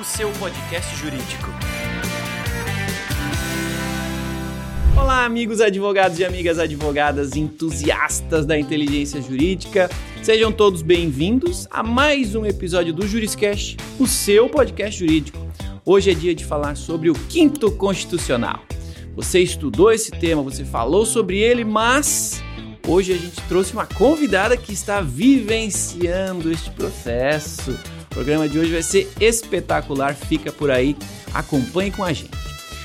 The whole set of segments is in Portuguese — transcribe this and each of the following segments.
O seu podcast jurídico. Olá, amigos advogados e amigas advogadas entusiastas da inteligência jurídica. Sejam todos bem-vindos a mais um episódio do Juriscast, o seu podcast jurídico. Hoje é dia de falar sobre o quinto constitucional. Você estudou esse tema, você falou sobre ele, mas hoje a gente trouxe uma convidada que está vivenciando este processo. Programa de hoje vai ser espetacular, fica por aí, acompanhe com a gente.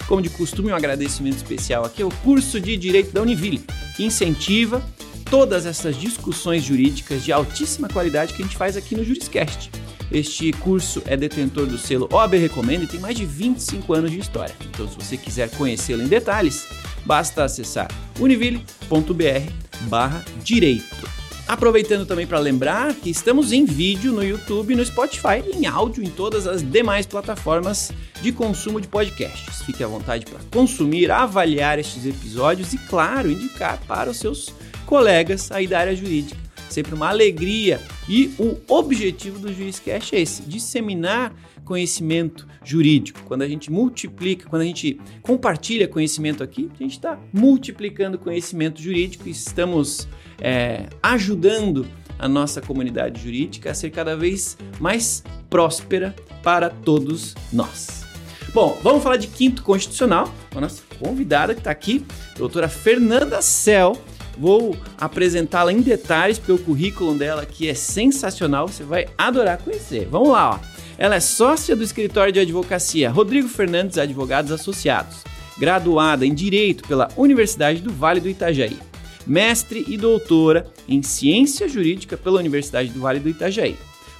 Como de costume, um agradecimento especial aqui ao curso de Direito da Univille, que incentiva todas essas discussões jurídicas de altíssima qualidade que a gente faz aqui no Juriscast. Este curso é detentor do selo OAB Recomenda e tem mais de 25 anos de história. Então, se você quiser conhecê-lo em detalhes, basta acessar univille.br/direito. Aproveitando também para lembrar que estamos em vídeo no YouTube, no Spotify em áudio em todas as demais plataformas de consumo de podcasts. Fique à vontade para consumir, avaliar estes episódios e, claro, indicar para os seus colegas aí da área jurídica sempre uma alegria. E o objetivo do Juizcast é esse: disseminar conhecimento jurídico. Quando a gente multiplica, quando a gente compartilha conhecimento aqui, a gente está multiplicando conhecimento jurídico e estamos é, ajudando a nossa comunidade jurídica a ser cada vez mais próspera para todos nós. Bom, vamos falar de quinto constitucional. A nossa convidada que está aqui, doutora Fernanda Cel, Vou apresentá-la em detalhes, porque o currículo dela aqui é sensacional, você vai adorar conhecer. Vamos lá, ó. Ela é sócia do escritório de advocacia Rodrigo Fernandes Advogados Associados, graduada em Direito pela Universidade do Vale do Itajaí, mestre e doutora em Ciência Jurídica pela Universidade do Vale do Itajaí,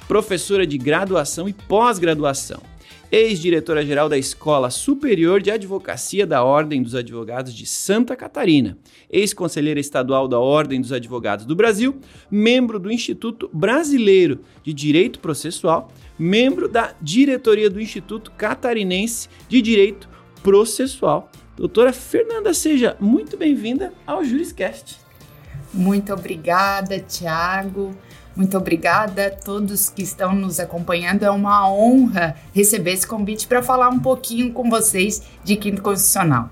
professora de graduação e pós-graduação, ex-diretora-geral da Escola Superior de Advocacia da Ordem dos Advogados de Santa Catarina, ex-conselheira estadual da Ordem dos Advogados do Brasil, membro do Instituto Brasileiro de Direito Processual, membro da diretoria do Instituto Catarinense de Direito Processual. Doutora Fernanda, seja muito bem-vinda ao Juriscast. Muito obrigada, Tiago. Muito obrigada a todos que estão nos acompanhando. É uma honra receber esse convite para falar um pouquinho com vocês de Quinto Constitucional.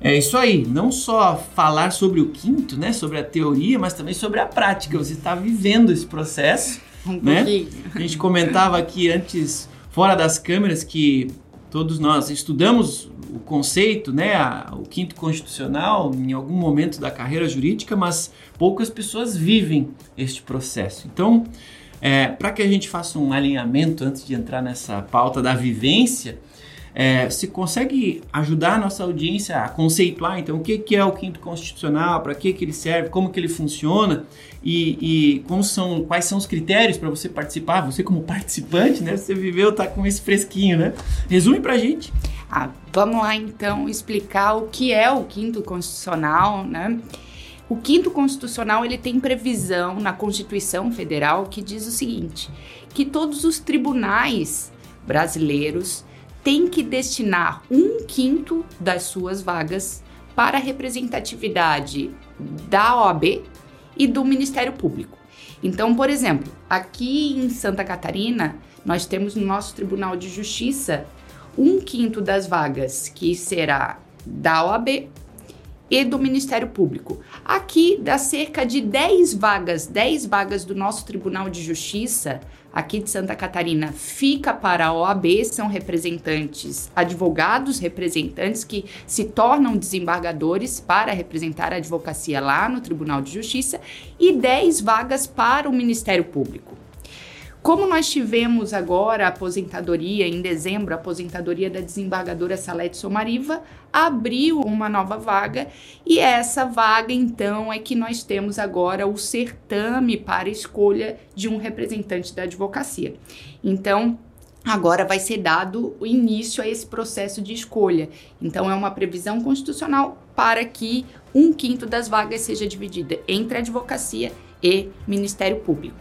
É isso aí, não só falar sobre o quinto, né, sobre a teoria, mas também sobre a prática. Você está vivendo esse processo, um né? A gente comentava aqui antes, fora das câmeras, que todos nós estudamos o conceito, né, a, o quinto constitucional em algum momento da carreira jurídica, mas poucas pessoas vivem este processo. Então, é, para que a gente faça um alinhamento antes de entrar nessa pauta da vivência, é, você consegue ajudar a nossa audiência a conceituar, então, o que, que é o quinto constitucional, para que, que ele serve, como que ele funciona e, e são, quais são os critérios para você participar, você como participante, né? Você viveu, tá com esse fresquinho, né? Resume para a gente. Ah, vamos lá, então, explicar o que é o quinto constitucional, né? O quinto constitucional ele tem previsão na Constituição Federal que diz o seguinte: que todos os tribunais brasileiros tem que destinar um quinto das suas vagas para a representatividade da OAB e do Ministério Público. Então, por exemplo, aqui em Santa Catarina, nós temos no nosso Tribunal de Justiça um quinto das vagas que será da OAB e do Ministério Público. Aqui dá cerca de 10 vagas, 10 vagas do nosso Tribunal de Justiça aqui de Santa Catarina fica para a OAB, são representantes, advogados representantes que se tornam desembargadores para representar a advocacia lá no Tribunal de Justiça e 10 vagas para o Ministério Público. Como nós tivemos agora a aposentadoria, em dezembro, a aposentadoria da desembargadora Salete Somariva, abriu uma nova vaga e essa vaga, então, é que nós temos agora o certame para escolha de um representante da advocacia. Então, agora vai ser dado o início a esse processo de escolha. Então, é uma previsão constitucional para que um quinto das vagas seja dividida entre advocacia e Ministério Público.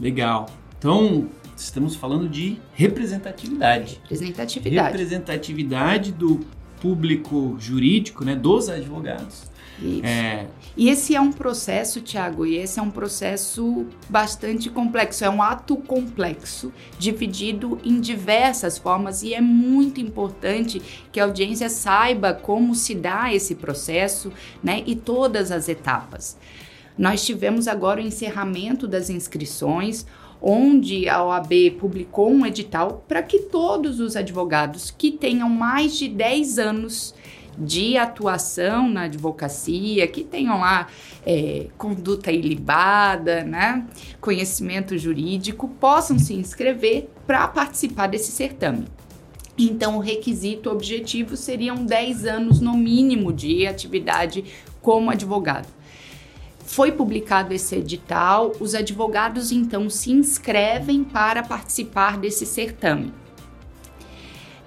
Legal. Então, estamos falando de representatividade. Representatividade. Representatividade do público jurídico, né, dos advogados, É... E esse é um processo, Tiago, e esse é um processo bastante complexo, é um ato complexo, dividido em diversas formas, e é muito importante que a audiência saiba como se dá esse processo né, e todas as etapas. Nós tivemos agora o encerramento das inscrições, onde a OAB publicou um edital para que todos os advogados que tenham mais de 10 anos de atuação na advocacia, que tenham lá é, conduta ilibada, né, conhecimento jurídico, possam se inscrever para participar desse certame. Então, o requisito objetivo seriam 10 anos no mínimo de atividade como advogado. Foi publicado esse edital, os advogados então se inscrevem para participar desse certame.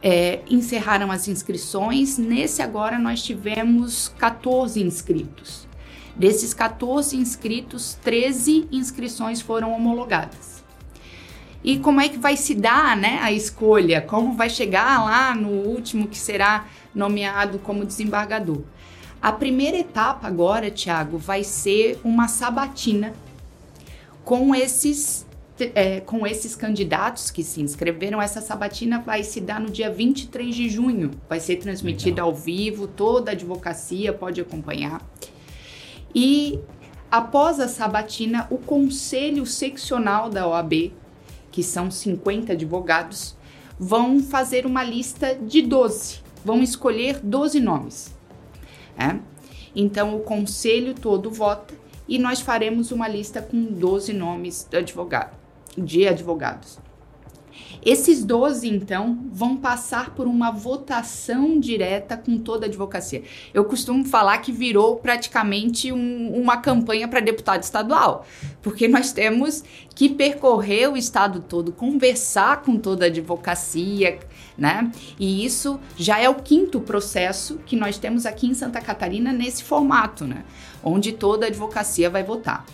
É, encerraram as inscrições, nesse agora nós tivemos 14 inscritos. Desses 14 inscritos, 13 inscrições foram homologadas. E como é que vai se dar né, a escolha? Como vai chegar lá no último que será nomeado como desembargador? A primeira etapa agora, Tiago, vai ser uma sabatina com esses é, com esses candidatos que se inscreveram, essa sabatina vai se dar no dia 23 de junho. Vai ser transmitida ao vivo, toda a advocacia pode acompanhar. E após a sabatina, o conselho seccional da OAB, que são 50 advogados, vão fazer uma lista de 12. Vão escolher 12 nomes. É? Então, o conselho todo vota e nós faremos uma lista com 12 nomes de, advogado, de advogados. Esses 12, então, vão passar por uma votação direta com toda a advocacia. Eu costumo falar que virou praticamente um, uma campanha para deputado estadual, porque nós temos que percorrer o estado todo, conversar com toda a advocacia, né? E isso já é o quinto processo que nós temos aqui em Santa Catarina nesse formato, né? Onde toda a advocacia vai votar.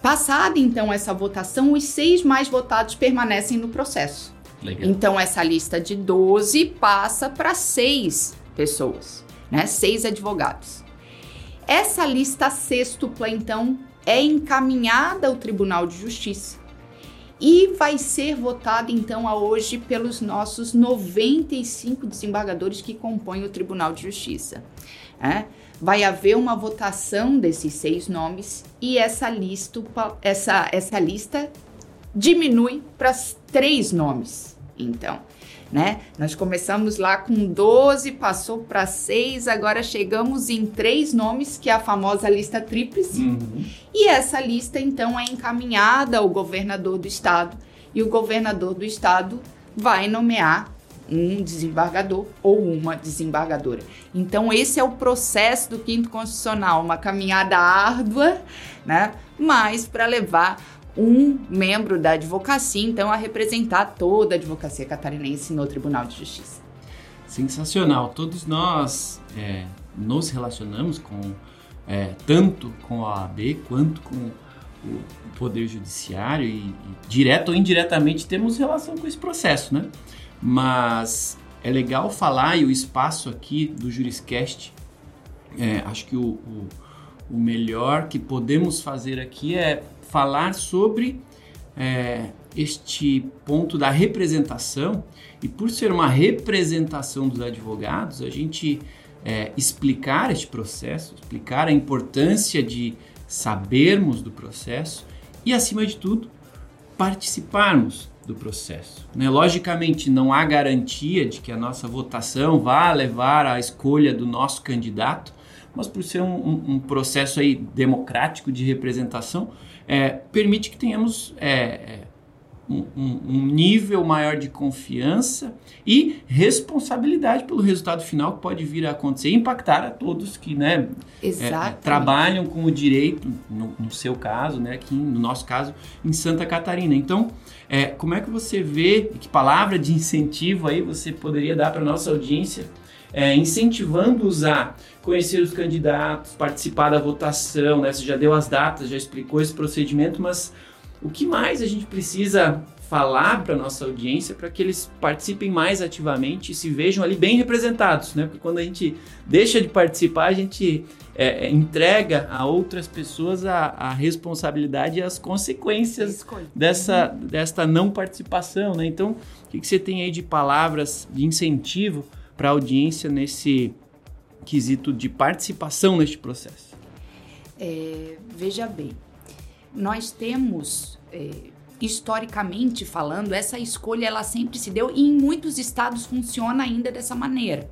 Passada então essa votação, os seis mais votados permanecem no processo. Legal. Então essa lista de 12 passa para seis pessoas, né? Seis advogados. Essa lista sextupla, então, é encaminhada ao Tribunal de Justiça e vai ser votada, então, a hoje pelos nossos 95 desembargadores que compõem o Tribunal de Justiça. É? vai haver uma votação desses seis nomes e essa essa, essa lista diminui para três nomes. Então, né? Nós começamos lá com 12, passou para 6, agora chegamos em três nomes, que é a famosa lista tríplice. Uhum. E essa lista, então, é encaminhada ao governador do estado. E o governador do estado vai nomear um desembargador ou uma desembargadora. Então, esse é o processo do quinto constitucional, uma caminhada árdua, né? Mas para levar um membro da advocacia, então, a representar toda a advocacia catarinense no Tribunal de Justiça. Sensacional. Todos nós é, nos relacionamos com é, tanto com a OAB quanto com o Poder Judiciário e, e direto ou indiretamente temos relação com esse processo, né? Mas é legal falar e o espaço aqui do Juriscast, é, acho que o, o, o, melhor que podemos fazer aqui é falar sobre é, este ponto da representação e por ser uma representação dos advogados, a gente é, explicar este processo, explicar a importância de sabermos do processo e, acima de tudo, participarmos do processo. Né? Logicamente, não há garantia de que a nossa votação vá levar à escolha do nosso candidato, mas por ser um, um, um processo aí democrático de representação, é, permite que tenhamos é, um, um, nível maior de confiança e responsabilidade pelo resultado final que pode vir a acontecer e impactar a todos que né, é, trabalham com o direito, no, no, seu caso, né, aqui no nosso caso, em Santa Catarina. Então, é, como é que você vê, que palavra de incentivo aí você poderia dar para a nossa audiência, é, incentivando-os a conhecer os candidatos, participar da votação, né? Você já deu as datas, já explicou esse procedimento, mas o que mais a gente precisa falar para nossa audiência para que eles participem mais ativamente e se vejam ali bem representados, né? Porque quando a gente deixa de participar, a gente é, é entrega a outras pessoas a, a, responsabilidade e as consequências dessa desta não participação, né? Então, o que, que você tem aí de palavras de incentivo para a audiência nesse quesito de participação neste processo? É, veja bem, nós temos é, historicamente falando, essa escolha ela sempre se deu e em muitos estados funciona ainda dessa maneira.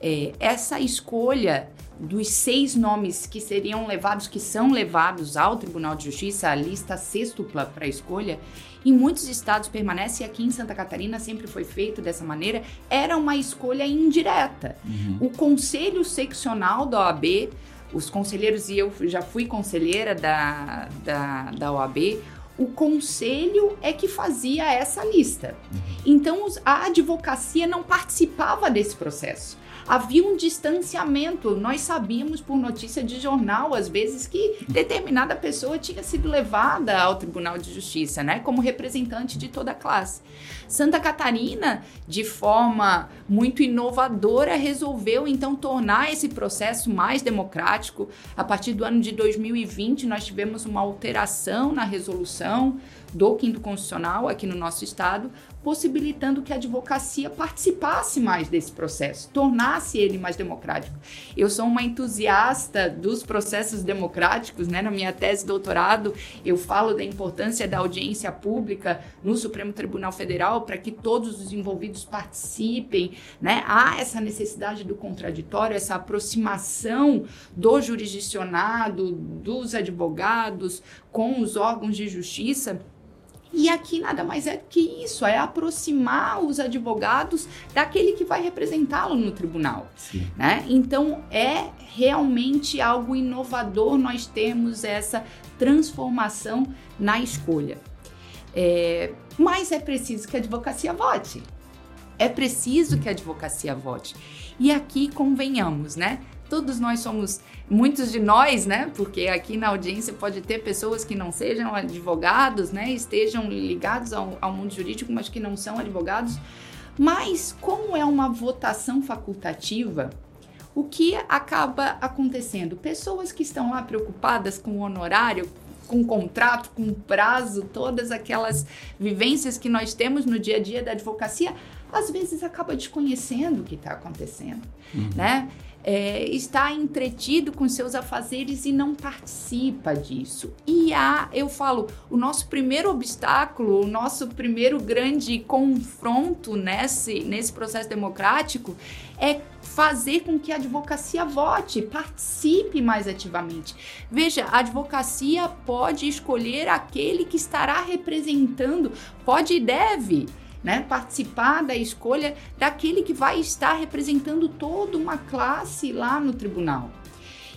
É, essa escolha dos seis nomes que seriam levados, que são levados ao Tribunal de Justiça, a lista sextupla para escolha, em muitos estados permanece e aqui em Santa Catarina sempre foi feito dessa maneira, era uma escolha indireta. Uhum. O Conselho Seccional da OAB, os conselheiros, e eu já fui conselheira da, da, da OAB, o conselho é que fazia essa lista. Uhum. Então a advocacia não participava desse processo havia um distanciamento. Nós sabíamos por notícia de jornal, às vezes, que determinada pessoa tinha sido levada ao Tribunal de Justiça, né, como representante de toda a classe. Santa Catarina, de forma muito inovadora, resolveu então tornar esse processo mais democrático. A partir do ano de 2020, nós tivemos uma alteração na resolução do Quinto Constitucional aqui no nosso estado, possibilitando que a advocacia participasse mais desse processo, tornasse ele mais democrático. Eu sou uma entusiasta dos processos democráticos, né? Na minha tese de doutorado, eu falo da importância da audiência pública no Supremo Tribunal Federal para que todos os envolvidos participem, né? Há essa necessidade do contraditório, essa aproximação do jurisdicionado, dos advogados com os órgãos de justiça e aqui nada mais é que isso, é aproximar os advogados daquele que vai representá-lo no tribunal. Né? Então é realmente algo inovador nós temos essa transformação na escolha. É, mas é preciso que a advocacia vote. É preciso que a advocacia vote. E aqui convenhamos, né? Todos nós somos, muitos de nós, né? Porque aqui na audiência pode ter pessoas que não sejam advogados, né? Estejam ligados ao, ao mundo jurídico, mas que não são advogados. Mas como é uma votação facultativa, o que acaba acontecendo? Pessoas que estão lá preocupadas com o honorário, com contrato, com prazo, todas aquelas vivências que nós temos no dia a dia da advocacia, às vezes acaba desconhecendo o que está acontecendo, uhum. né? É, está entretido com seus afazeres e não participa disso. E há, eu falo, o nosso primeiro obstáculo, o nosso primeiro grande confronto nesse, nesse processo democrático é fazer com que a advocacia vote, participe mais ativamente. Veja, a advocacia pode escolher aquele que estará representando, pode e deve né, participar da escolha daquele que vai estar representando toda uma classe lá no tribunal.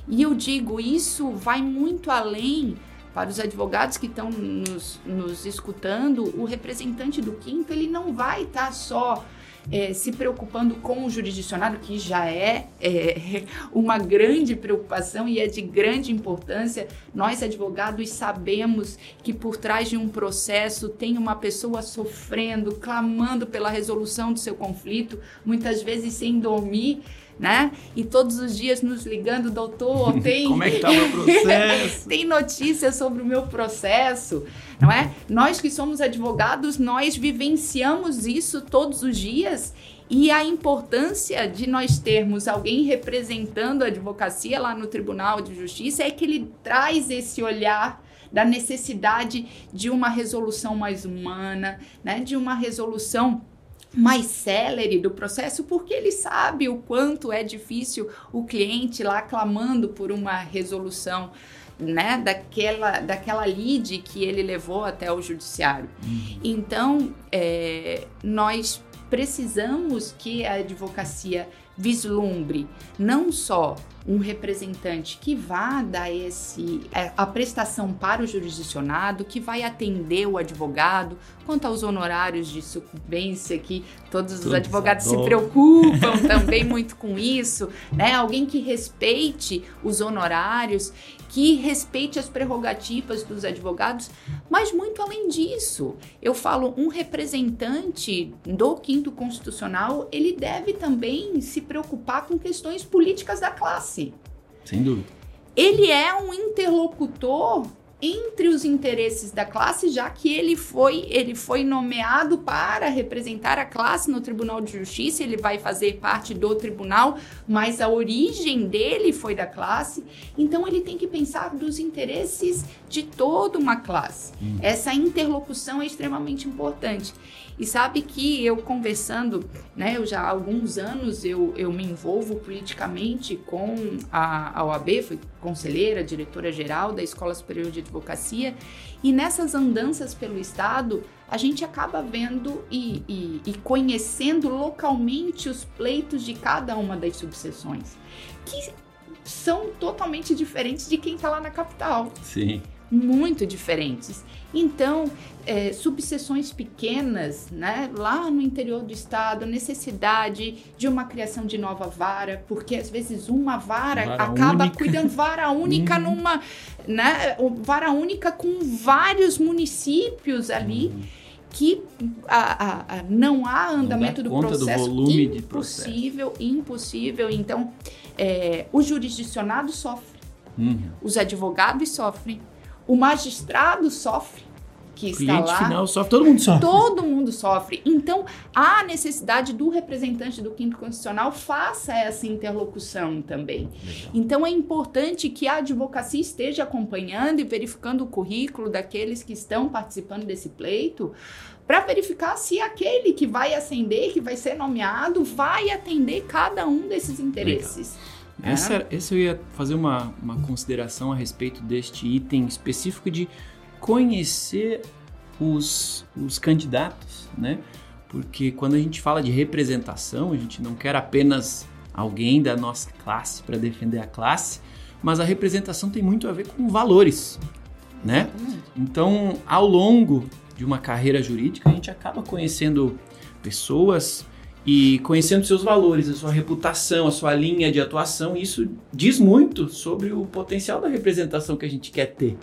E eu digo, isso vai muito além para os advogados que estão nos, nos escutando, o representante do quinto ele não vai estar só é, se preocupando com o jurisdicionado, que já é, é, uma grande preocupação e é de grande importância. Nós, advogados, sabemos que por trás de um processo tem uma pessoa sofrendo, clamando pela resolução do seu conflito, muitas vezes sem dormir né? E todos os dias nos ligando, doutor, tem. Como é que tá o meu processo? tem notícias sobre o meu processo, não é? Nós que somos advogados, nós vivenciamos isso todos os dias. E a importância de nós termos alguém representando a advocacia lá no Tribunal de Justiça é que ele traz esse olhar da necessidade de uma resolução mais humana, né? De uma resolução mais célere do processo, porque ele sabe o quanto é difícil o cliente lá clamando por uma resolução né, daquela, daquela lead que ele levou até o judiciário. Uhum. Então, é, nós precisamos que a advocacia vislumbre não só um representante que vá dar esse, é, a prestação para o jurisdicionado, que vai atender o advogado, quanto aos honorários de sucumbência, que todos os advogados adoram. se preocupam também muito com isso, né? Alguém que respeite os honorários, que respeite as prerrogativas dos advogados, mas muito além disso, eu falo, um representante do quinto constitucional, ele deve também se preocupar com questões políticas da classe. Sem dúvida. Ele é um interlocutor entre os interesses da classe, já que ele foi, ele foi nomeado para representar a classe no Tribunal de Justiça, ele vai fazer parte do tribunal, mas a origem dele foi da classe, então ele tem que pensar dos interesses de toda uma classe. Hum. Essa interlocução é extremamente importante. E sabe que eu conversando, né, eu já há alguns anos eu, eu me envolvo politicamente com a, a OAB, fui conselheira, diretora-geral da Escola Superior de Advocacia, e nessas andanças pelo Estado, a gente acaba vendo e, e, e conhecendo localmente os pleitos de cada uma das subseções, que são totalmente diferentes de quem está lá na capital. Sim muito diferentes. Então, é, subseções pequenas, né, lá no interior do estado, necessidade de uma criação de nova vara, porque às vezes uma vara, vara acaba única. cuidando vara única uhum. numa, né, vara única com vários municípios ali. Uhum. Que a, a, a, não há andamento não do processo. Do impossível, processo. impossível. Então, é, o jurisdicionado sofre, uhum. os advogados sofrem, o magistrado sofre que está cliente lá. final sofre, todo mundo sofre. Todo mundo sofre. Então, há necessidade do representante do quinto constitucional faça essa interlocução também. Legal. Então, é importante que a advocacia esteja acompanhando e verificando o currículo daqueles que estão participando desse pleito, para verificar se aquele que vai ascender, que vai ser nomeado, vai atender cada um desses interesses. Legal. É. Essa, essa eu ia fazer uma, uma consideração a respeito deste item específico de conhecer os, os candidatos, né? Porque quando a gente fala de representação, a gente não quer apenas alguém da nossa classe para defender a classe, mas a representação tem muito a ver com valores, né? Então, ao longo de uma carreira jurídica, a gente acaba conhecendo pessoas e conhecendo seus valores, a sua reputação, a sua linha de atuação, isso diz muito sobre o potencial da representação que a gente quer ter.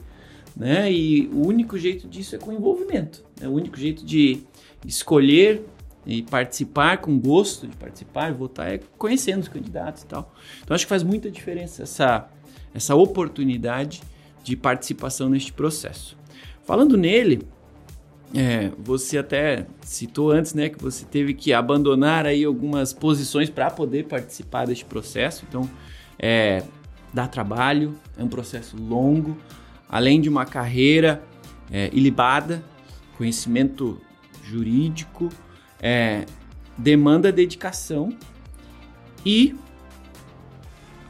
Né? E o único jeito disso é com envolvimento. Né? O único jeito de escolher e participar com gosto de participar, votar, é conhecendo os candidatos e tal. Então acho que faz muita diferença essa, essa oportunidade de participação neste processo. Falando nele, é, você até citou antes, né, que você teve que abandonar aí algumas posições para poder participar deste processo. Então, é, dá trabalho, é um processo longo, além de uma carreira é, ilibada, conhecimento jurídico, é, demanda dedicação e,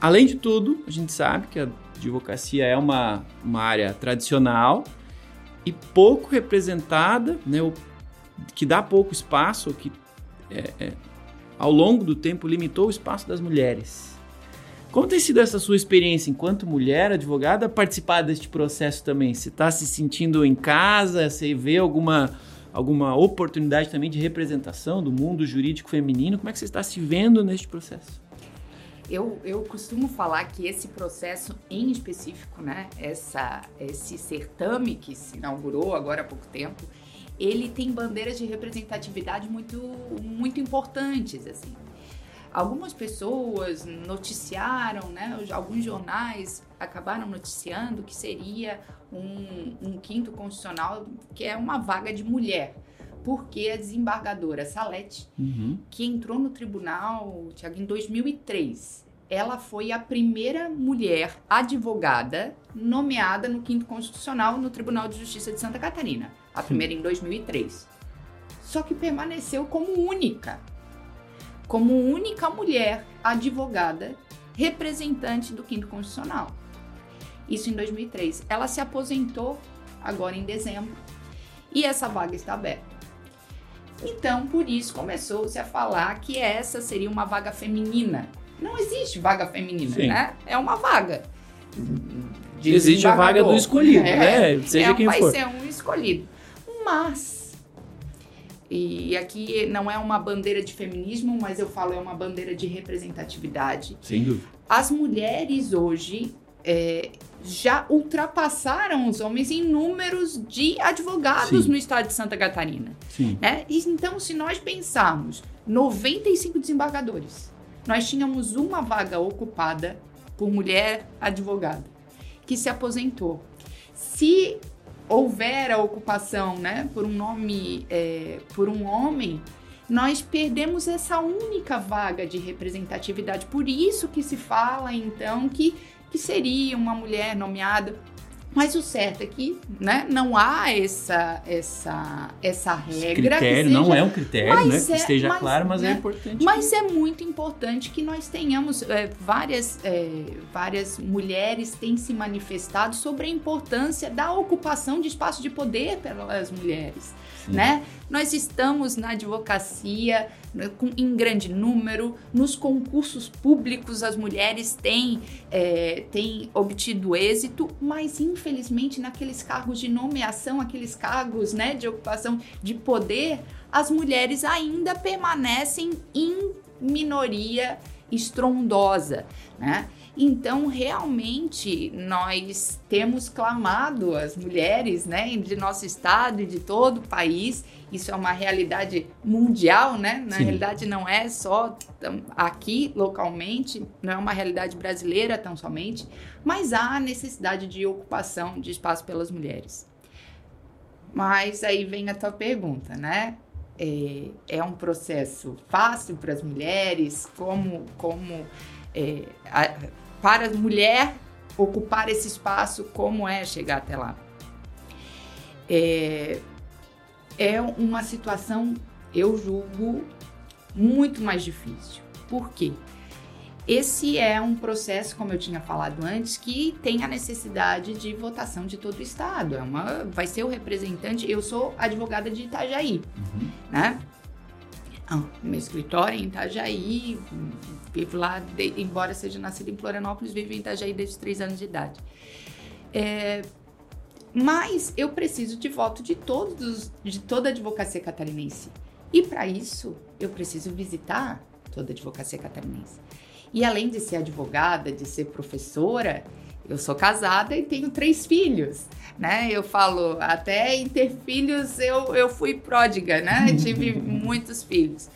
além de tudo, a gente sabe que a advocacia é uma, uma área tradicional e pouco representada, né, que dá pouco espaço, que é, é, ao longo do tempo limitou o espaço das mulheres. Como tem sido essa sua experiência enquanto mulher advogada participar deste processo também? Você está se sentindo em casa? Você vê alguma, alguma oportunidade também de representação do mundo jurídico feminino? Como é que você está se vendo neste processo? Eu, eu costumo falar que esse processo em específico, né, essa, esse certame que se inaugurou agora há pouco tempo, ele tem bandeiras de representatividade muito, muito importantes, assim. Algumas pessoas noticiaram, né, alguns jornais acabaram noticiando que seria um, um quinto constitucional que é uma vaga de mulher porque a desembargadora Salete, uhum. que entrou no tribunal, Tiago, em 2003, ela foi a primeira mulher advogada nomeada no quinto constitucional no Tribunal de Justiça de Santa Catarina. A primeira em 2003. Só que permaneceu como única, como única mulher advogada representante do quinto constitucional. Isso em 2003. Ela se aposentou agora em dezembro e essa vaga está aberta. Então, por isso começou-se a falar que essa seria uma vaga feminina. Não existe vaga feminina, Sim. né? É uma vaga. Existe a vaga do escolhido, é, né? Seja é, quem vai for. Vai ser um escolhido. Mas, e aqui não é uma bandeira de feminismo, mas eu falo é uma bandeira de representatividade. Sem dúvida. As mulheres hoje é, já ultrapassaram os homens em números de advogados Sim. no estado de Santa Catarina. Sim. Né? Então, se nós pensarmos 95 desembargadores, nós tínhamos uma vaga ocupada por mulher advogada que se aposentou. Se houver a ocupação, né, por um nome, é, por um homem, nós perdemos essa única vaga de representatividade. Por isso que se fala então que que seria uma mulher nomeada. Mas o certo é que né, não há essa, essa, essa regra. Critério, seja, não é um critério, né? É, que esteja mas, claro, mas é né, é importante. Mas que... é muito importante que nós tenhamos é, várias, é, várias mulheres têm se manifestado sobre a importância da ocupação de espaço de poder pelas mulheres né? Nós estamos na advocacia né, em grande número, nos concursos públicos as mulheres têm, é, têm obtido êxito, mas infelizmente naqueles cargos de nomeação, aqueles cargos né, de ocupação de poder, as mulheres ainda permanecem em minoria estrondosa, né? Então, realmente, nós temos clamado as mulheres, né, de nosso estado e de todo o país. Isso é uma realidade mundial, né? Na Sim. realidade, não é só aqui localmente, não é uma realidade brasileira tão somente, mas há necessidade de ocupação de espaço pelas mulheres. Mas aí vem a tua pergunta, né? É, é um processo fácil para as mulheres? Como, como é, a, para a mulher ocupar esse espaço, como é chegar até lá? É, é uma situação, eu julgo, muito mais difícil. Por quê? Esse é um processo, como eu tinha falado antes, que tem a necessidade de votação de todo o estado. É uma, vai ser o representante. Eu sou advogada de Itajaí, uhum. né? Ah, meu escritório é em Itajaí, vivo lá, de, embora seja nascido em Florianópolis, vivo em Itajaí desde três anos de idade. É, mas eu preciso de voto de todos, de toda a advocacia catarinense. E para isso, eu preciso visitar toda a advocacia catarinense. E além de ser advogada, de ser professora, eu sou casada e tenho três filhos, né? Eu falo, até em ter filhos eu, eu fui pródiga, né? Tive muitos filhos.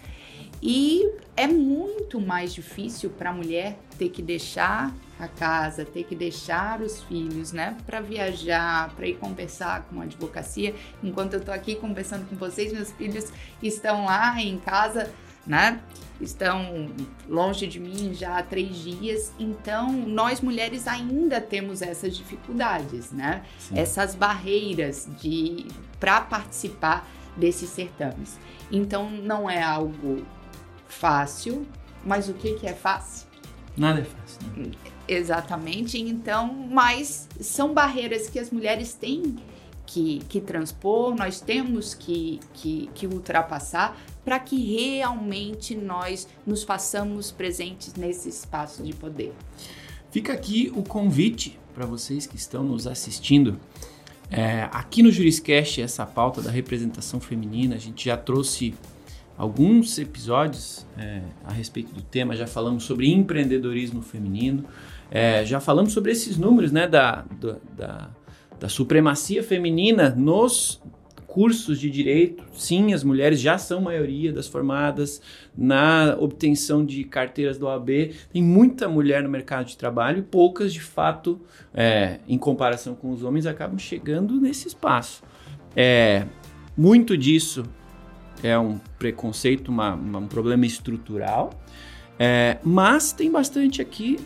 E é muito mais difícil para a mulher ter que deixar a casa, ter que deixar os filhos, né, para viajar, para ir conversar com a advocacia. Enquanto eu estou aqui conversando com vocês, meus filhos estão lá em casa né? Estão longe de mim já há três dias, então nós mulheres ainda temos essas dificuldades, né? Sim. Essas barreiras de para participar desses certames. Então não é algo fácil, mas o que, que é fácil? Nada é fácil. Né? Exatamente. Então, mas são barreiras que as mulheres têm que, que transpor, nós temos que, que, que ultrapassar para que realmente nós nos façamos presentes nesse espaço de poder. Fica aqui o convite para vocês que estão nos assistindo. É, aqui no Juriscast, essa pauta da representação feminina, a gente já trouxe alguns episódios é, a respeito do tema, já falamos sobre empreendedorismo feminino, é, já falamos sobre esses números né, da, da, da da supremacia feminina nos cursos de direito. Sim, as mulheres já são maioria das formadas na obtenção de carteiras do OAB. Tem muita mulher no mercado de trabalho e poucas, de fato, é, em comparação com os homens, acabam chegando nesse espaço. É, muito disso é um preconceito, uma, uma, um problema estrutural, é, mas tem bastante aqui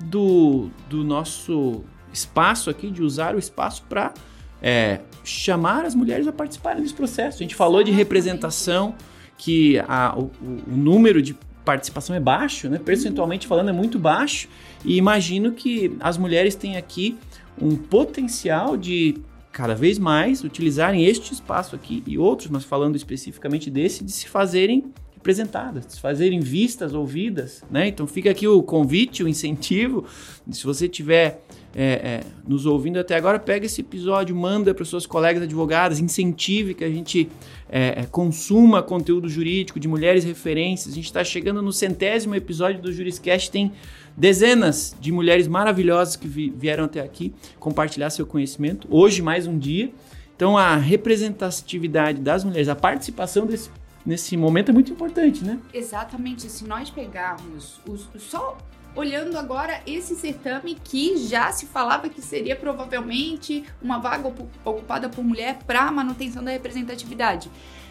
do, do nosso espaço aqui, de usar o espaço para é, chamar as mulheres a participarem desse processo. A gente falou de representação, que a, o, o, número de participação é baixo, né? percentualmente falando é muito baixo, e imagino que as mulheres têm aqui um potencial de cada vez mais utilizarem este espaço aqui e outros, mas falando especificamente desse, de se fazerem representadas, de se fazerem vistas, ouvidas, né? Então fica aqui o convite, o incentivo. Se você tiver é, é, nos ouvindo até agora, pega esse episódio, manda para suas colegas advogadas, incentive que a gente é, é consuma conteúdo jurídico de mulheres referências. A gente está chegando no centésimo episódio do Juriscast, tem dezenas de mulheres maravilhosas que vi, vieram até aqui compartilhar seu conhecimento. Hoje, mais um dia. Então, a representatividade das mulheres, a participação desse, nesse momento é muito importante, né? Exatamente. Se nós pegarmos os, só olhando agora esse certame que já se falava que seria provavelmente uma vaga ocupada por mulher para manutenção da representatividade.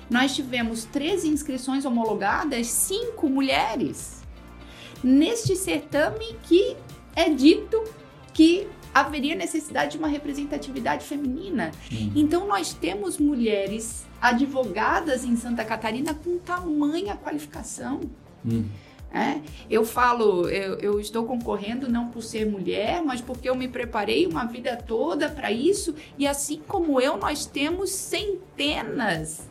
Nós tivemos 13 inscrições homologadas, cinco mulheres. Neste certame que é dito que haveria necessidade de uma representatividade feminina. Então nós temos mulheres advogadas em Santa Catarina com tamanha qualificação. Uhum. É, eu falo, eu, eu, estou concorrendo não por ser mulher, mas porque eu me preparei uma vida toda para isso. E assim como eu, nós temos centenas,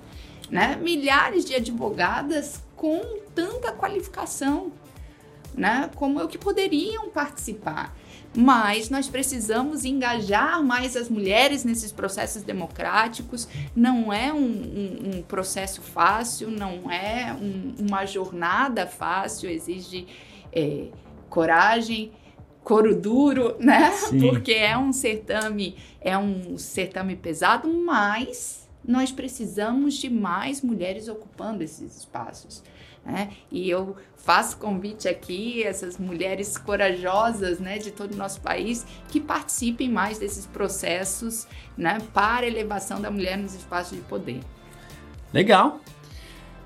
né, milhares de advogadas com tanta qualificação, né, como eu que poderiam participar mas nós precisamos engajar mais as mulheres nesses processos democráticos. Não é um, um, um processo fácil, não é um, uma jornada fácil, exige é, coragem, couro duro, né? Sim. Porque é um certame, é um certame pesado, mas nós precisamos de mais mulheres ocupando esses espaços. Né? E eu faço convite aqui essas mulheres corajosas né, de todo o nosso país que participem mais desses processos né, para a elevação da mulher nos espaços de poder. Legal!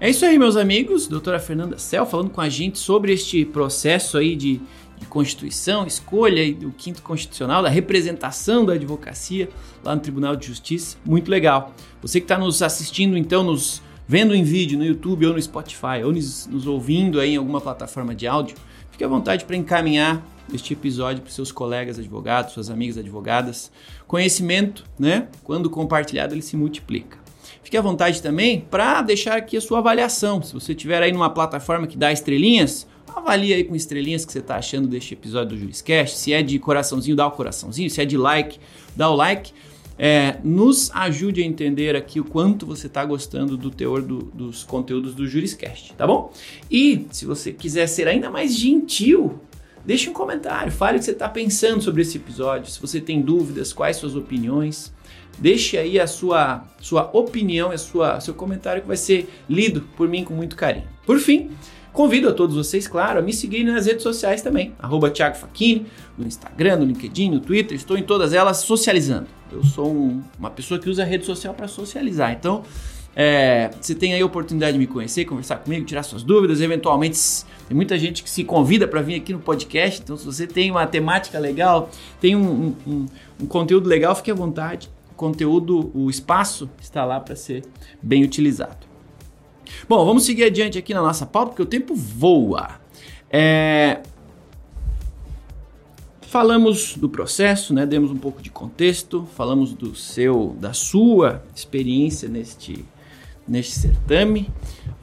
É isso aí, meus amigos. Doutora Fernanda Cel falando com a gente sobre este processo aí de, de Constituição, escolha do quinto constitucional, da representação da advocacia lá no Tribunal de Justiça. Muito legal. Você que está nos assistindo, então, nos vendo em vídeo no YouTube ou no Spotify, ou nos, nos ouvindo aí em alguma plataforma de áudio, fique à vontade para encaminhar este episódio para seus colegas advogados, suas amigas advogadas. Conhecimento, né? Quando compartilhado, ele se multiplica. Fique à vontade também para deixar aqui a sua avaliação. Se você estiver aí numa plataforma que dá estrelinhas, avalie aí com estrelinhas que você está achando deste episódio do Juriscast. Se é de coraçãozinho, dá o coraçãozinho. Se é de like, dá o like é, nos ajude a entender aqui o quanto você está gostando do teor do, dos conteúdos do Juriscast, tá bom? E se você quiser ser ainda mais gentil, deixe um comentário, fale o que você está pensando sobre esse episódio, se você tem dúvidas, quais suas opiniões. Deixe aí a sua, sua opinião, a sua, seu comentário que vai ser lido por mim com muito carinho. Por fim, Convido a todos vocês, claro, a me seguirem nas redes sociais também. Arroba Thiago no Instagram, no LinkedIn, no Twitter, estou em todas elas socializando. Eu sou um, uma pessoa que usa a rede social para socializar. Então, é, você tem aí a oportunidade de me conhecer, conversar comigo, tirar suas dúvidas. Eventualmente, tem muita gente que se convida para vir aqui no podcast. Então, se você tem uma temática legal, tem um, um, um conteúdo legal, fique à vontade. O conteúdo, o espaço está lá para ser bem utilizado. Bom, vamos seguir adiante aqui na nossa pauta, porque o tempo voa. É... Falamos do processo, né? Demos um pouco de contexto, falamos do seu, da sua experiência neste, neste certame,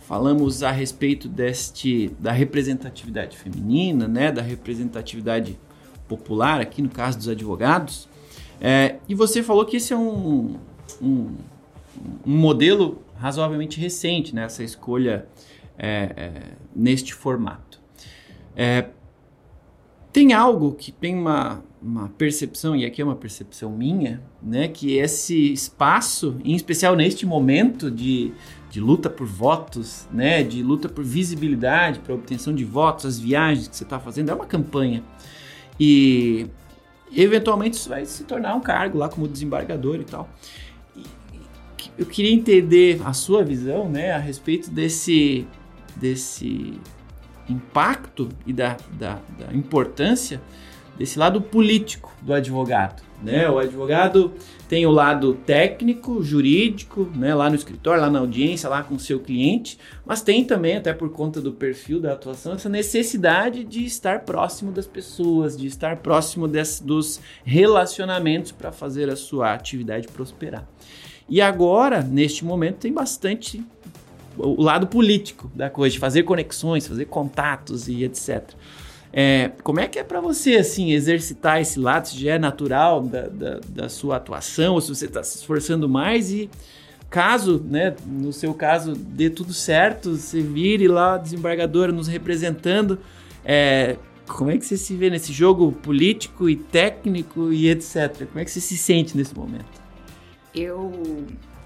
falamos a respeito deste, da representatividade feminina, né? Da representatividade popular, aqui no caso dos advogados. É, e você falou que esse é um, um, um modelo razoavelmente recente, né, essa escolha é, é, neste formato. É, tem algo que tem uma, uma percepção, e aqui é uma percepção minha, né, que esse espaço, em especial neste momento de, de luta por votos, né, de luta por visibilidade, para obtenção de votos, as viagens que você está fazendo, é uma campanha. E eventualmente isso vai se tornar um cargo lá como desembargador e tal eu queria entender a sua visão, né, a respeito desse, desse impacto e da, da, da importância desse lado político do advogado. Né? O advogado tem o lado técnico, jurídico, né? lá no escritório, lá na audiência, lá com o seu cliente, mas tem também, até por conta do perfil da atuação, essa necessidade de estar próximo das pessoas, de estar próximo desse, dos relacionamentos para fazer a sua atividade prosperar. E agora, neste momento, tem bastante o lado político da coisa, de fazer conexões, fazer contatos e etc. É, como é que é para você, assim, exercitar esse lado? Se já é natural da, da, da sua atuação, ou se você está se esforçando mais e caso, né, no seu caso, dê tudo certo, você vire lá desembargadora nos representando, é, como é que você se vê nesse jogo político e técnico e etc? Como é que você se sente nesse momento? Eu,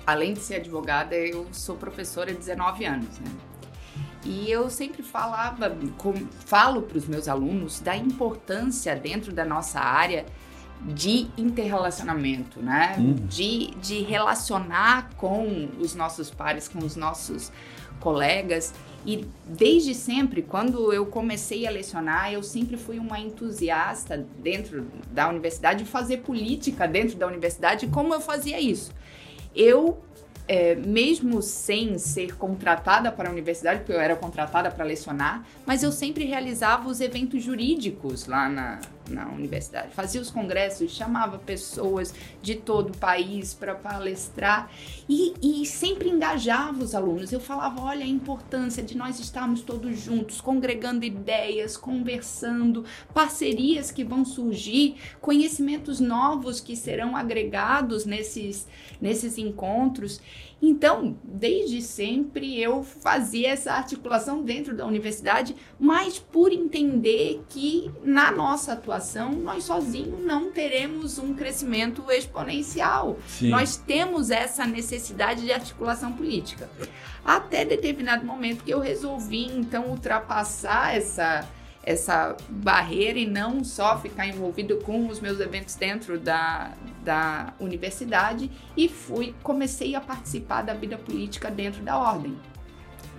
além de ser advogada, eu sou professora há 19 anos, né? E eu sempre falava, com, falo para os meus alunos da importância dentro da nossa área de interrelacionamento, né? Uhum. De, de relacionar com os nossos pares, com os nossos colegas. E desde sempre, quando eu comecei a lecionar, eu sempre fui uma entusiasta dentro da universidade de fazer política dentro da universidade. Como eu fazia isso? Eu é, mesmo sem ser contratada para a universidade, porque eu era contratada para lecionar, mas eu sempre realizava os eventos jurídicos lá na, na universidade. Fazia os congressos, chamava pessoas de todo o país para palestrar e, e sempre engajava os alunos. Eu falava: olha a importância de nós estarmos todos juntos, congregando ideias, conversando, parcerias que vão surgir, conhecimentos novos que serão agregados nesses, nesses encontros. Então, desde sempre eu fazia essa articulação dentro da universidade, mas por entender que na nossa atuação nós sozinhos não teremos um crescimento exponencial. Sim. Nós temos essa necessidade de articulação política. Até determinado momento que eu resolvi então ultrapassar essa essa barreira e não só ficar envolvido com os meus eventos dentro da, da universidade e fui comecei a participar da vida política dentro da ordem,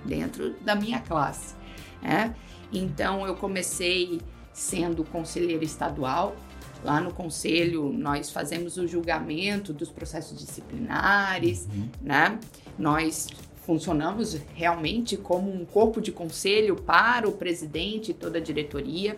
dentro da minha classe. Né? Então eu comecei sendo conselheira estadual. Lá no conselho nós fazemos o julgamento dos processos disciplinares, uhum. né? Nós funcionamos realmente como um corpo de conselho para o presidente e toda a diretoria.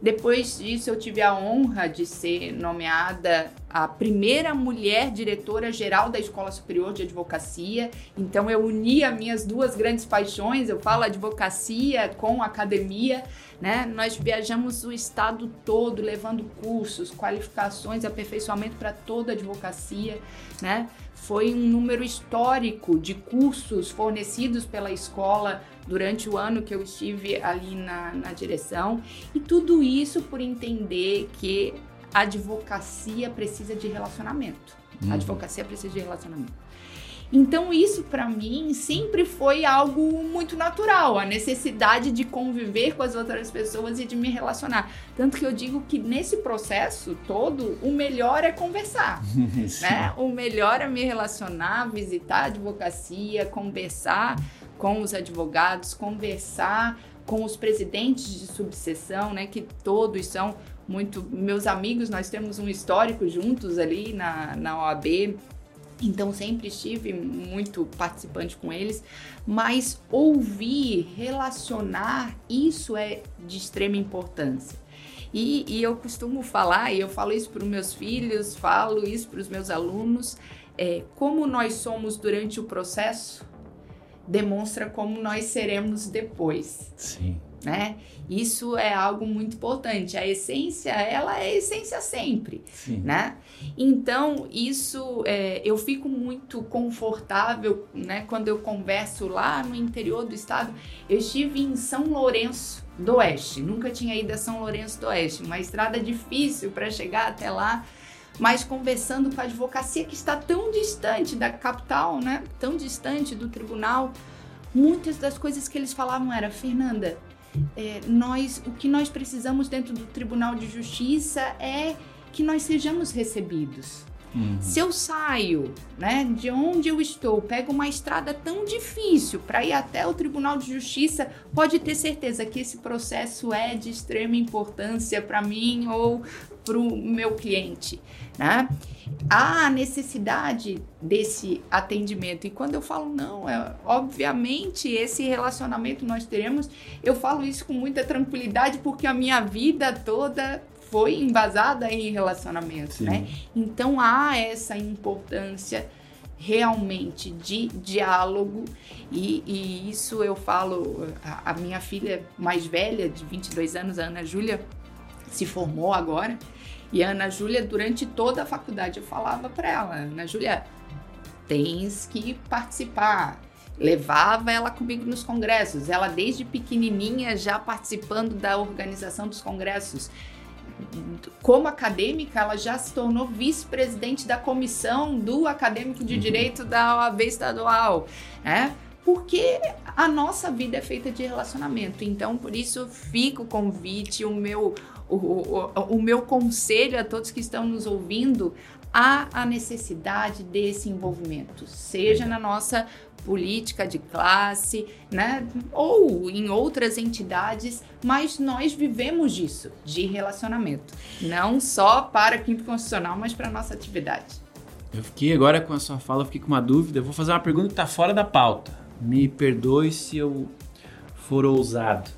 Depois disso, eu tive a honra de ser nomeada a primeira mulher diretora geral da Escola Superior de Advocacia. Então, eu uni as minhas duas grandes paixões. Eu falo advocacia com academia. Né? Nós viajamos o estado todo, levando cursos, qualificações, aperfeiçoamento para toda a advocacia. Né? Foi um número histórico de cursos fornecidos pela escola durante o ano que eu estive ali na, na direção. E tudo isso por entender que a advocacia precisa de relacionamento. Uhum. A advocacia precisa de relacionamento. Então, isso para mim sempre foi algo muito natural, a necessidade de conviver com as outras pessoas e de me relacionar. Tanto que eu digo que nesse processo todo, o melhor é conversar. né? O melhor é me relacionar, visitar a advocacia, conversar com os advogados, conversar com os presidentes de subseção, né, que todos são muito meus amigos, nós temos um histórico juntos ali na, na OAB, então sempre estive muito participante com eles, mas ouvir, relacionar, isso é de extrema importância. E, e eu costumo falar, e eu falo isso para os meus filhos, falo isso para os meus alunos, é, como nós somos durante o processo, demonstra como nós seremos depois. Sim. Né? Isso é algo muito importante. A essência, ela é essência sempre, Sim. né? Então, isso é, eu fico muito confortável, né? Quando eu converso lá no interior do estado, eu estive em São Lourenço do Oeste. Nunca tinha ido a São Lourenço do Oeste, uma estrada difícil para chegar até lá mas conversando com a advocacia que está tão distante da capital, né? Tão distante do tribunal, muitas das coisas que eles falavam era Fernanda, é, nós, o que nós precisamos dentro do Tribunal de Justiça é que nós sejamos recebidos. Uhum. Se eu saio, né, de onde eu estou, pego uma estrada tão difícil para ir até o Tribunal de Justiça, pode ter certeza que esse processo é de extrema importância para mim ou para o meu cliente, né? Há necessidade desse atendimento. E quando eu falo não, é, obviamente esse relacionamento nós teremos, eu falo isso com muita tranquilidade porque a minha vida toda foi embasada em relacionamento, Sim. né? Então há essa importância realmente de diálogo e, e isso eu falo a, a, minha filha mais velha de 22 anos, a Ana Júlia, se formou agora e a Ana Júlia durante toda a faculdade eu falava para ela, Ana Júlia, tens que participar, levava ela comigo nos congressos. Ela, desde pequenininha, já participando da organização dos congressos. Como acadêmica, ela já se tornou vice-presidente da comissão do acadêmico de uhum. direito da OAB estadual, né? Porque a nossa vida é feita de relacionamento. Então, por isso, fica o convite, o meu, o, o, o meu conselho a todos que estão nos ouvindo há a necessidade desse envolvimento, seja na nossa política de classe, né? Ou em outras entidades, mas nós vivemos disso, de relacionamento. Não só para quinto constitucional, mas para nossa atividade. Eu fiquei agora com a sua fala, fiquei com uma dúvida. Eu vou fazer uma pergunta que está fora da pauta. Me perdoe se eu for ousado.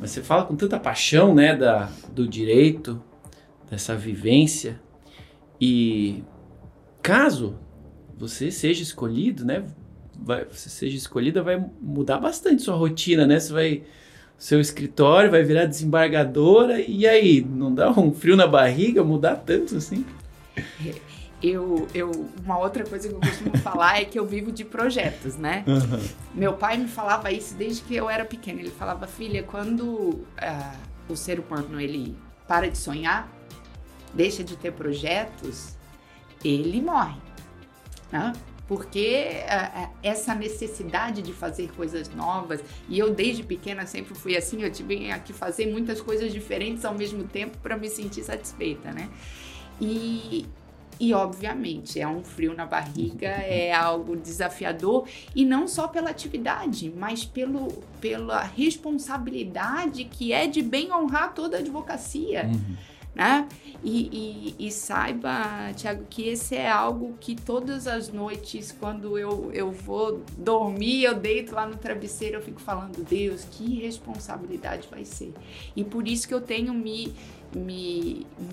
Mas você fala com tanta paixão, né, da, do direito, dessa vivência. E caso você seja escolhido, né, vai, você seja escolhida, vai mudar bastante sua rotina, né? Você vai. Seu escritório vai virar desembargadora, e aí? Não dá um frio na barriga mudar tanto assim? Eu, eu, uma outra coisa que eu costumo falar é que eu vivo de projetos, né? Uhum. Meu pai me falava isso desde que eu era pequena. Ele falava, filha, quando uh, o ser humano ele para de sonhar, deixa de ter projetos, ele morre. Né? porque uh, essa necessidade de fazer coisas novas, e eu desde pequena sempre fui assim, eu tive que fazer muitas coisas diferentes ao mesmo tempo para me sentir satisfeita, né? E, e obviamente é um frio na barriga, é algo desafiador e não só pela atividade, mas pelo, pela responsabilidade que é de bem honrar toda a advocacia. Uhum né? E, e, e, saiba, Tiago, que esse é algo que todas as noites, quando eu, eu vou dormir, eu deito lá no travesseiro, eu fico falando, Deus, que responsabilidade vai ser. E por isso que eu tenho me, me, me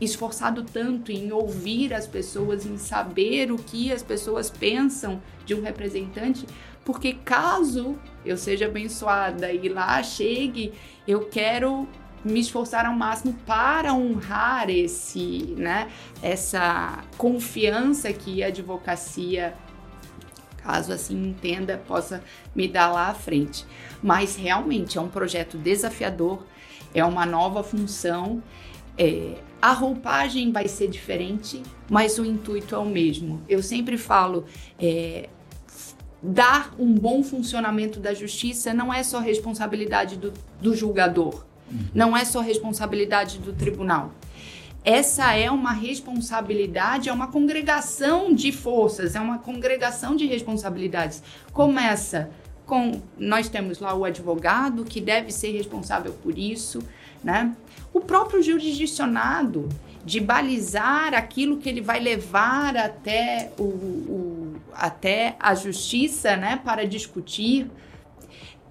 esforçado tanto em ouvir as pessoas, em saber o que as pessoas pensam de um representante, porque caso eu seja abençoada e lá chegue, eu quero me esforçar ao máximo para honrar esse, né, essa confiança que a advocacia, caso assim entenda, possa me dar lá à frente. Mas realmente é um projeto desafiador, é uma nova função. É, a roupagem vai ser diferente, mas o intuito é o mesmo. Eu sempre falo, é, dar um bom funcionamento da justiça não é só responsabilidade do, do julgador não é só responsabilidade do tribunal. Essa é uma responsabilidade, é uma congregação de forças, é uma congregação de responsabilidades. Começa com nós temos lá o advogado que deve ser responsável por isso, né? O próprio jurisdicionado de balizar aquilo que ele vai levar até o, o até a justiça, né, para discutir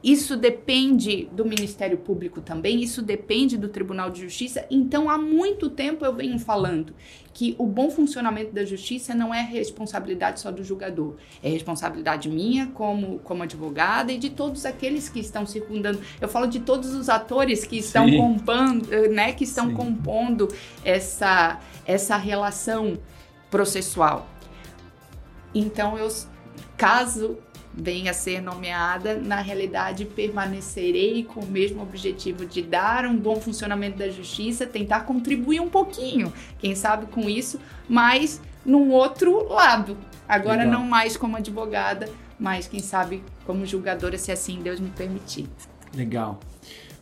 isso depende do Ministério Público também, isso depende do Tribunal de Justiça. Então, há muito tempo eu venho falando que o bom funcionamento da justiça não é responsabilidade só do julgador, é responsabilidade minha como, como advogada e de todos aqueles que estão circundando. Eu falo de todos os atores que estão compondo, né, que estão Sim. compondo essa, essa relação processual. Então, eu caso venha a ser nomeada, na realidade permanecerei com o mesmo objetivo de dar um bom funcionamento da justiça, tentar contribuir um pouquinho, quem sabe com isso, mas num outro lado. Agora Legal. não mais como advogada, mas quem sabe como julgadora, se assim Deus me permitir. Legal.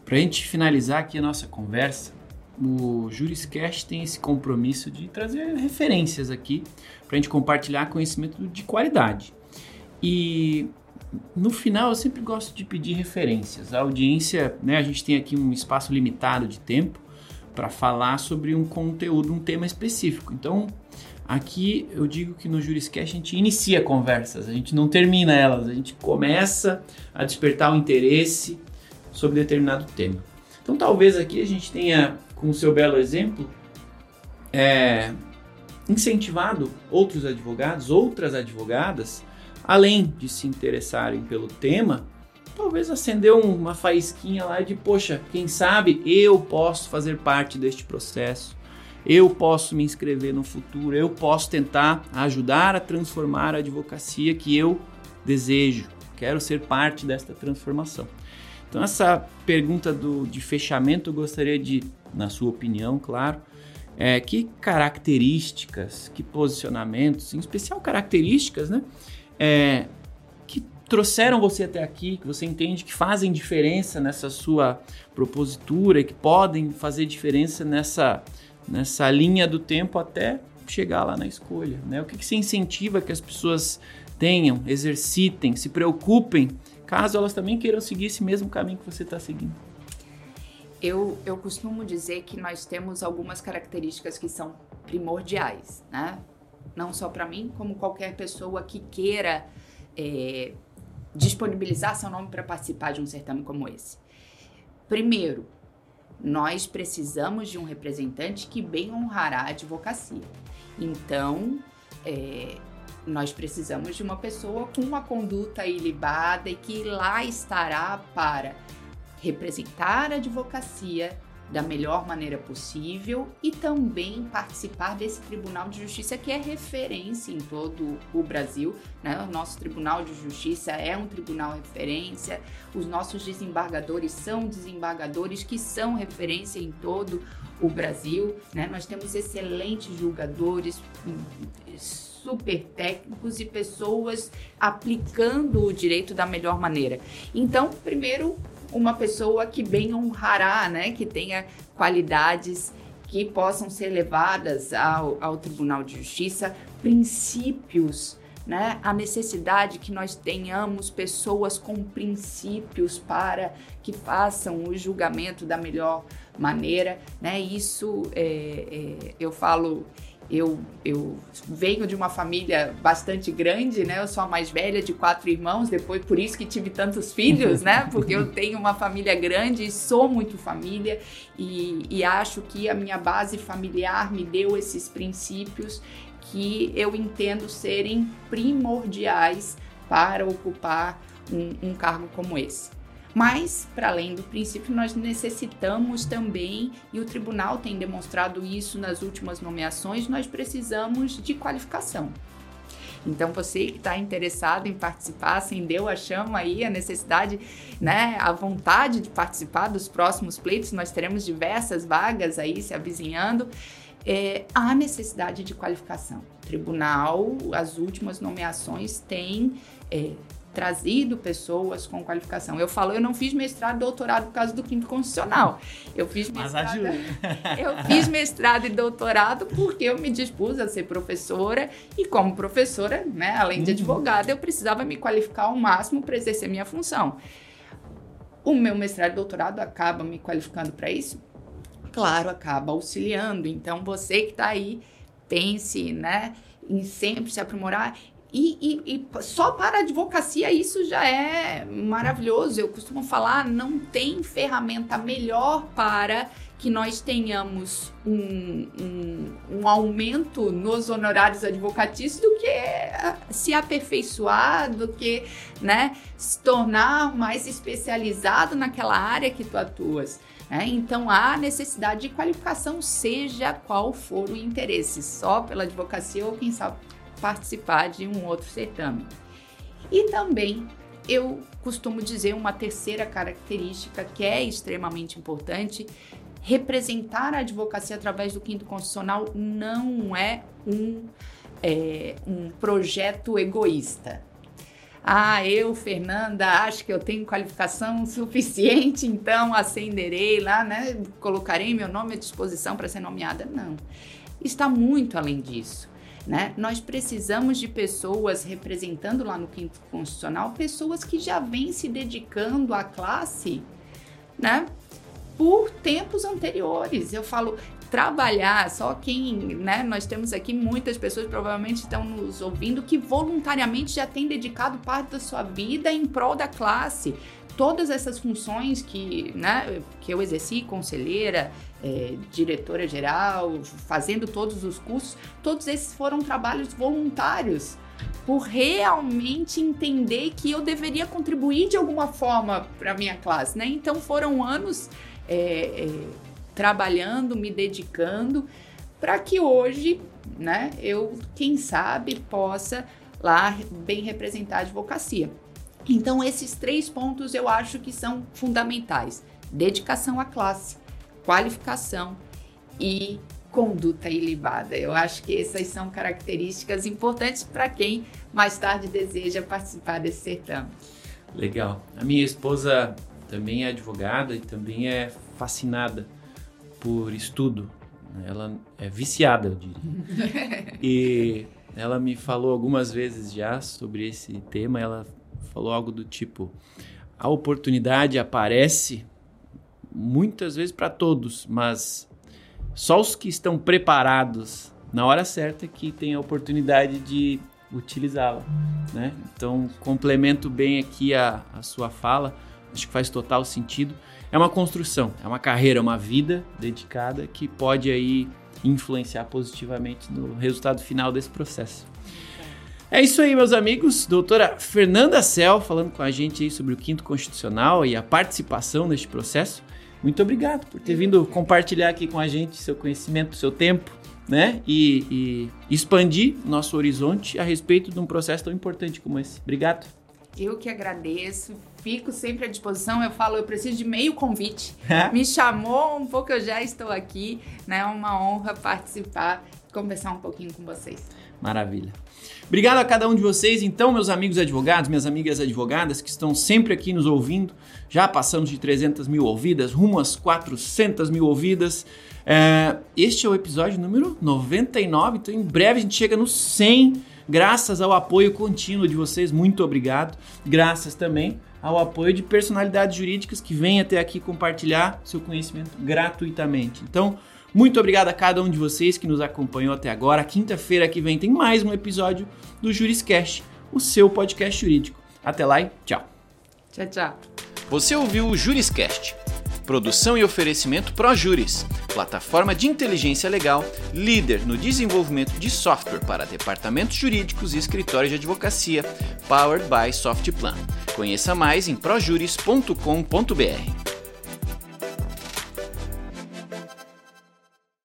Para a gente finalizar aqui a nossa conversa, o Juriscast tem esse compromisso de trazer referências aqui para a gente compartilhar conhecimento de qualidade. E no final eu sempre gosto de pedir referências. A audiência, né, a gente tem aqui um espaço limitado de tempo para falar sobre um conteúdo, um tema específico. Então, aqui eu digo que no Juriscast a gente inicia conversas, a gente não termina elas, a gente começa a despertar o interesse sobre determinado tema. Então, talvez aqui a gente tenha, com o seu belo exemplo, é, incentivado outros advogados, outras advogadas, além de se interessarem pelo tema, talvez acendeu uma faísquinha lá de, poxa, quem sabe eu posso fazer parte deste processo, eu posso me inscrever no futuro, eu posso tentar ajudar a transformar a advocacia que eu desejo, quero ser parte desta transformação. Então, essa pergunta do, de fechamento, eu gostaria de, na sua opinião, claro, é, que características, que posicionamentos, em especial características, né, é, que trouxeram você até aqui, que você entende que fazem diferença nessa sua propositura, que podem fazer diferença nessa, nessa linha do tempo até chegar lá na escolha, né? O que, que você incentiva que as pessoas tenham, exercitem, se preocupem caso elas também queiram seguir esse mesmo caminho que você está seguindo? Eu, eu costumo dizer que nós temos algumas características que são primordiais, né? Não só para mim, como qualquer pessoa que queira é, disponibilizar seu nome para participar de um certame como esse. Primeiro, nós precisamos de um representante que bem honrará a advocacia. Então, é, nós precisamos de uma pessoa com uma conduta ilibada e que lá estará para representar a advocacia da melhor maneira possível e também participar desse Tribunal de Justiça que é referência em todo o Brasil. Né? O nosso Tribunal de Justiça é um tribunal referência, os nossos desembargadores são desembargadores que são referência em todo o Brasil. Né? Nós temos excelentes julgadores super técnicos e pessoas aplicando o direito da melhor maneira. Então, primeiro, uma pessoa que bem honrará, né, que tenha qualidades que possam ser levadas ao, ao Tribunal de Justiça, princípios, né, a necessidade que nós tenhamos pessoas com princípios para que façam o julgamento da melhor maneira, né? Isso é, é, eu falo eu, eu venho de uma família bastante grande, né? Eu sou a mais velha de quatro irmãos, depois por isso que tive tantos filhos, né? Porque eu tenho uma família grande e sou muito família e, e acho que a minha base familiar me deu esses princípios que eu entendo serem primordiais para ocupar um, um cargo como esse. Mas, para além do princípio, nós necessitamos também, e o tribunal tem demonstrado isso nas últimas nomeações, nós precisamos de qualificação. Então, você que está interessado em participar, acendeu a chama aí, a necessidade, né, a vontade de participar dos próximos pleitos, nós teremos diversas vagas aí se avizinhando. É, há necessidade de qualificação. O tribunal, as últimas nomeações têm é, trazido pessoas com qualificação. Eu falo, eu não fiz mestrado e doutorado por causa do quinto constitucional. Eu fiz mestrado. eu fiz mestrado e doutorado porque eu me dispus a ser professora e como professora, né, além de uhum. advogada, eu precisava me qualificar ao máximo para exercer minha função. O meu mestrado e doutorado acaba me qualificando para isso? Claro, acaba auxiliando. Então, você que está aí, pense, né, em sempre se aprimorar. E, e, e, só para a advocacia isso já é maravilhoso. Eu costumo falar, não tem ferramenta melhor para que nós tenhamos um, um, um aumento nos honorários advocatícios do que se aperfeiçoar, do que né, se tornar mais especializado naquela área que tu atuas. Né? Então há necessidade de qualificação, seja qual for o interesse, só pela advocacia ou quem sabe participar de um outro certame. E também eu costumo dizer uma terceira característica que é extremamente importante: representar a advocacia através do quinto constitucional não é um, é, um projeto egoísta. Ah, eu, Fernanda, acho que eu tenho qualificação suficiente, então ascenderei lá, né? Colocarei meu nome à disposição para ser nomeada. Não. Está muito além disso. Né? Nós precisamos de pessoas representando lá no quinto constitucional, pessoas que já vêm se dedicando à classe, né? Por tempos anteriores. Eu falo, trabalhar, só quem, né? Nós temos aqui muitas pessoas provavelmente estão nos ouvindo que voluntariamente já têm dedicado parte da sua vida em prol da classe. Todas essas funções que, né, que eu exerci, conselheira, é, diretora geral, fazendo todos os cursos, todos esses foram trabalhos voluntários por realmente entender que eu deveria contribuir de alguma forma para minha classe, né? Então foram anos é, é, trabalhando, me dedicando, para que hoje, né, eu, quem sabe, possa lá bem representar a advocacia. Então, esses três pontos eu acho que são fundamentais: dedicação à classe, qualificação e conduta ilibada. Eu acho que essas são características importantes para quem mais tarde deseja participar desse certame. Legal. A minha esposa também é advogada e também é fascinada por estudo. Ela é viciada, eu diria. e ela me falou algumas vezes já sobre esse tema. Ela falou algo do tipo: a oportunidade aparece muitas vezes para todos, mas só os que estão preparados na hora certa que têm a oportunidade de utilizá-la. Né? Então, complemento bem aqui a, a sua fala, acho que faz total sentido é uma construção, é uma carreira, uma vida dedicada que pode aí influenciar positivamente no resultado final desse processo. É isso aí, meus amigos. Doutora Fernanda Cel falando com a gente aí sobre o quinto constitucional e a participação neste processo. Muito obrigado por ter vindo compartilhar aqui com a gente seu conhecimento, seu tempo, né? E, e expandir nosso horizonte a respeito de um processo tão importante como esse. Obrigado. Eu que agradeço, fico sempre à disposição. Eu falo, eu preciso de meio convite. Me chamou um pouco, eu já estou aqui, né? É uma honra participar, conversar um pouquinho com vocês. Maravilha. Obrigado a cada um de vocês, então, meus amigos advogados, minhas amigas advogadas que estão sempre aqui nos ouvindo. Já passamos de 300 mil ouvidas, rumo às 400 mil ouvidas. É, este é o episódio número 99, então em breve a gente chega no 100 graças ao apoio contínuo de vocês, muito obrigado. Graças também ao apoio de personalidades jurídicas que vêm até aqui compartilhar seu conhecimento gratuitamente. Então, muito obrigado a cada um de vocês que nos acompanhou até agora. Quinta-feira que vem tem mais um episódio do Juriscast, o seu podcast jurídico. Até lá e tchau. Tchau, tchau. Você ouviu o Juriscast Produção e oferecimento ProJuris, plataforma de inteligência legal, líder no desenvolvimento de software para departamentos jurídicos e escritórios de advocacia, powered by Softplan. Conheça mais em projuris.com.br.